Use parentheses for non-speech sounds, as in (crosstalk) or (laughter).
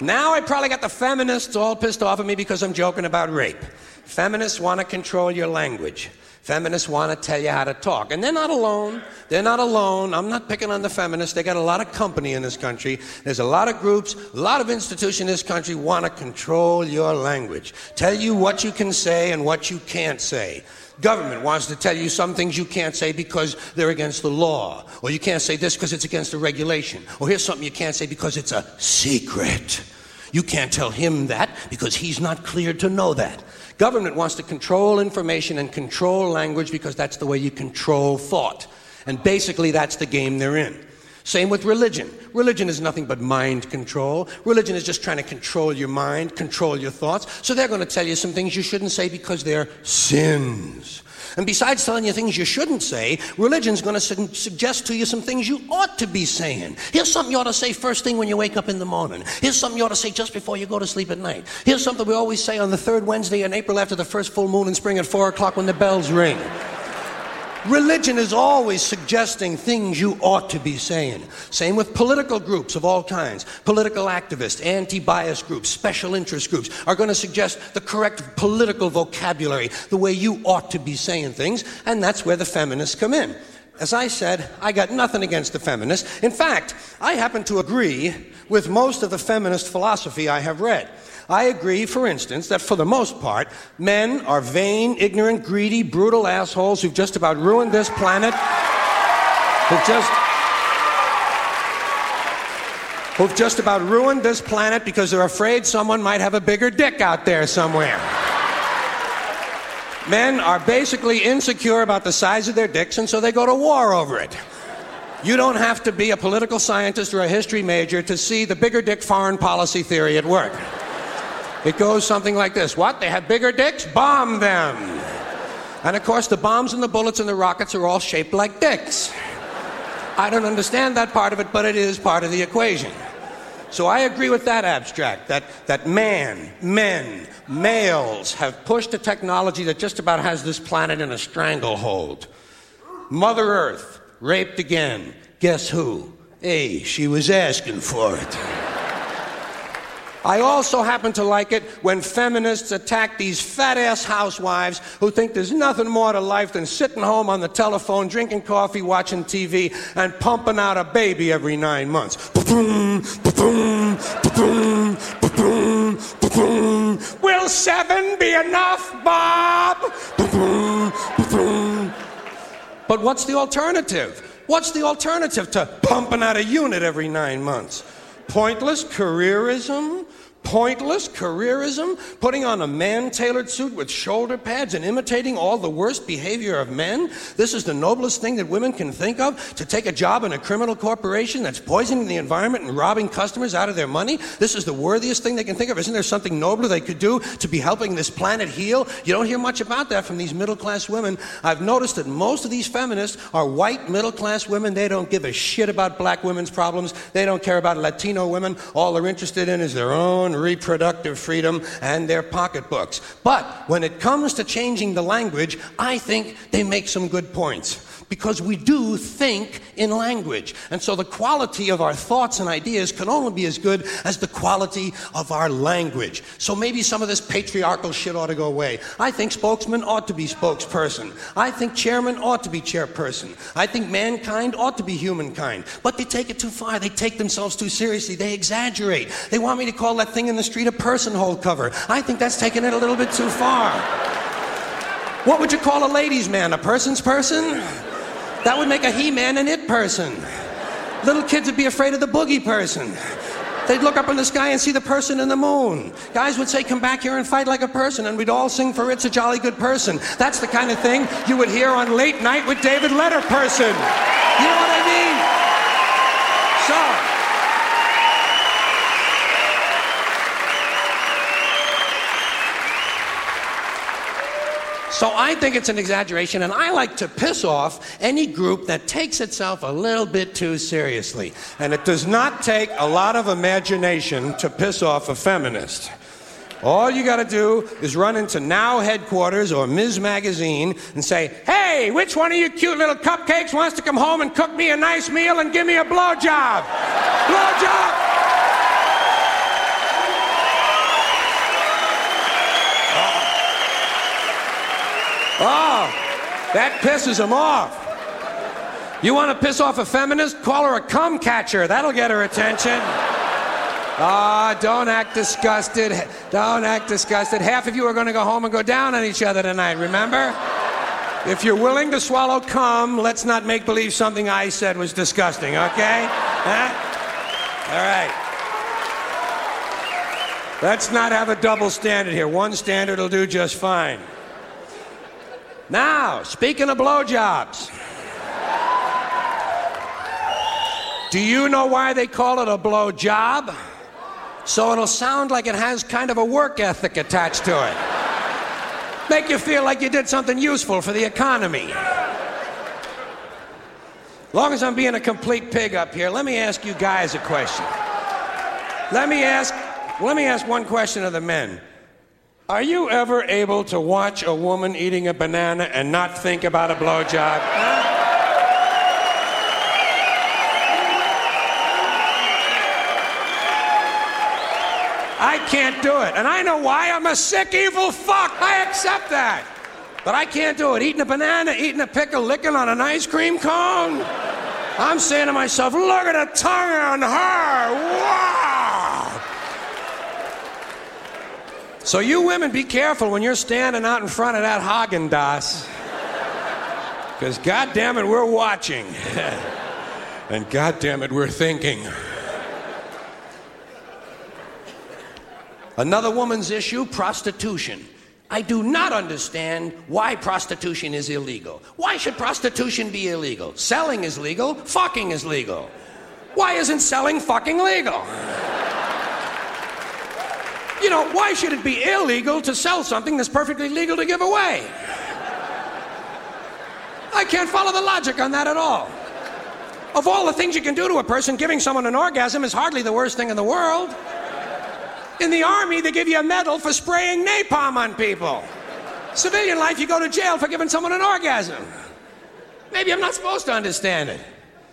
Now I probably got the feminists all pissed off at me because I'm joking about rape. Feminists want to control your language. Feminists want to tell you how to talk. And they're not alone. They're not alone. I'm not picking on the feminists. They got a lot of company in this country. There's a lot of groups, a lot of institutions in this country want to control your language. Tell you what you can say and what you can't say. Government wants to tell you some things you can't say because they're against the law. Or you can't say this because it's against the regulation. Or here's something you can't say because it's a secret. You can't tell him that because he's not cleared to know that. Government wants to control information and control language because that's the way you control thought. And basically, that's the game they're in. Same with religion. Religion is nothing but mind control. Religion is just trying to control your mind, control your thoughts. So they're going to tell you some things you shouldn't say because they're sins. And besides telling you things you shouldn't say, religion's going to su- suggest to you some things you ought to be saying. Here's something you ought to say first thing when you wake up in the morning. Here's something you ought to say just before you go to sleep at night. Here's something we always say on the third Wednesday in April after the first full moon in spring at 4 o'clock when the bells ring. Religion is always suggesting things you ought to be saying. Same with political groups of all kinds. Political activists, anti bias groups, special interest groups are going to suggest the correct political vocabulary, the way you ought to be saying things, and that's where the feminists come in. As I said, I got nothing against the feminists. In fact, I happen to agree with most of the feminist philosophy I have read. I agree, for instance, that for the most part, men are vain, ignorant, greedy, brutal assholes who've just about ruined this planet, who've just who've just about ruined this planet because they're afraid someone might have a bigger dick out there somewhere. Men are basically insecure about the size of their dicks, and so they go to war over it. You don't have to be a political scientist or a history major to see the bigger dick foreign policy theory at work. It goes something like this What? They have bigger dicks? Bomb them. And of course, the bombs and the bullets and the rockets are all shaped like dicks. I don't understand that part of it, but it is part of the equation. So I agree with that abstract that, that man, men, males have pushed a technology that just about has this planet in a stranglehold. Mother Earth, raped again. Guess who? Hey, she was asking for it. I also happen to like it when feminists attack these fat ass housewives who think there's nothing more to life than sitting home on the telephone, drinking coffee, watching TV, and pumping out a baby every nine months. Will seven be enough, Bob? But what's the alternative? What's the alternative to pumping out a unit every nine months? Pointless careerism? Pointless careerism? Putting on a man tailored suit with shoulder pads and imitating all the worst behavior of men? This is the noblest thing that women can think of? To take a job in a criminal corporation that's poisoning the environment and robbing customers out of their money? This is the worthiest thing they can think of. Isn't there something nobler they could do to be helping this planet heal? You don't hear much about that from these middle class women. I've noticed that most of these feminists are white middle class women. They don't give a shit about black women's problems. They don't care about Latino women. All they're interested in is their own reproductive freedom and their pocketbooks. But when it comes to changing the language, I think they make some good points because we do think in language. And so the quality of our thoughts and ideas can only be as good as the quality of our language. So maybe some of this patriarchal shit ought to go away. I think spokesman ought to be spokesperson. I think chairman ought to be chairperson. I think mankind ought to be humankind. But they take it too far. They take themselves too seriously. They exaggerate. They want me to call that thing in the street a person hole cover. I think that's taking it a little bit too far. What would you call a ladies' man? A person's person? That would make a He Man an it person. Little kids would be afraid of the boogie person. They'd look up in the sky and see the person in the moon. Guys would say, Come back here and fight like a person, and we'd all sing for It's a Jolly Good Person. That's the kind of thing you would hear on Late Night with David Letterperson. You know what I mean? So. So I think it's an exaggeration, and I like to piss off any group that takes itself a little bit too seriously. And it does not take a lot of imagination to piss off a feminist. All you got to do is run into Now headquarters or Ms. Magazine and say, "Hey, which one of you cute little cupcakes wants to come home and cook me a nice meal and give me a blowjob? Blowjob." Oh, that pisses him off. You want to piss off a feminist? Call her a cum catcher. That'll get her attention. Ah, oh, don't act disgusted. Don't act disgusted. Half of you are going to go home and go down on each other tonight, remember? If you're willing to swallow cum, let's not make believe something I said was disgusting, okay? Huh? All right. Let's not have a double standard here. One standard will do just fine. Now, speaking of blowjobs, do you know why they call it a blowjob? So it'll sound like it has kind of a work ethic attached to it. Make you feel like you did something useful for the economy. Long as I'm being a complete pig up here, let me ask you guys a question. Let me ask let me ask one question of the men. Are you ever able to watch a woman eating a banana and not think about a blowjob? I can't do it. And I know why. I'm a sick, evil fuck. I accept that. But I can't do it. Eating a banana, eating a pickle, licking on an ice cream cone. I'm saying to myself, look at the tongue on her. Wow. So you women, be careful when you're standing out in front of that Haagen Dazs. Because God damn it, we're watching. (laughs) and God damn it, we're thinking. Another woman's issue prostitution. I do not understand why prostitution is illegal. Why should prostitution be illegal? Selling is legal, fucking is legal. Why isn't selling fucking legal? You know, why should it be illegal to sell something that's perfectly legal to give away? I can't follow the logic on that at all. Of all the things you can do to a person, giving someone an orgasm is hardly the worst thing in the world. In the army, they give you a medal for spraying napalm on people. Civilian life, you go to jail for giving someone an orgasm. Maybe I'm not supposed to understand it.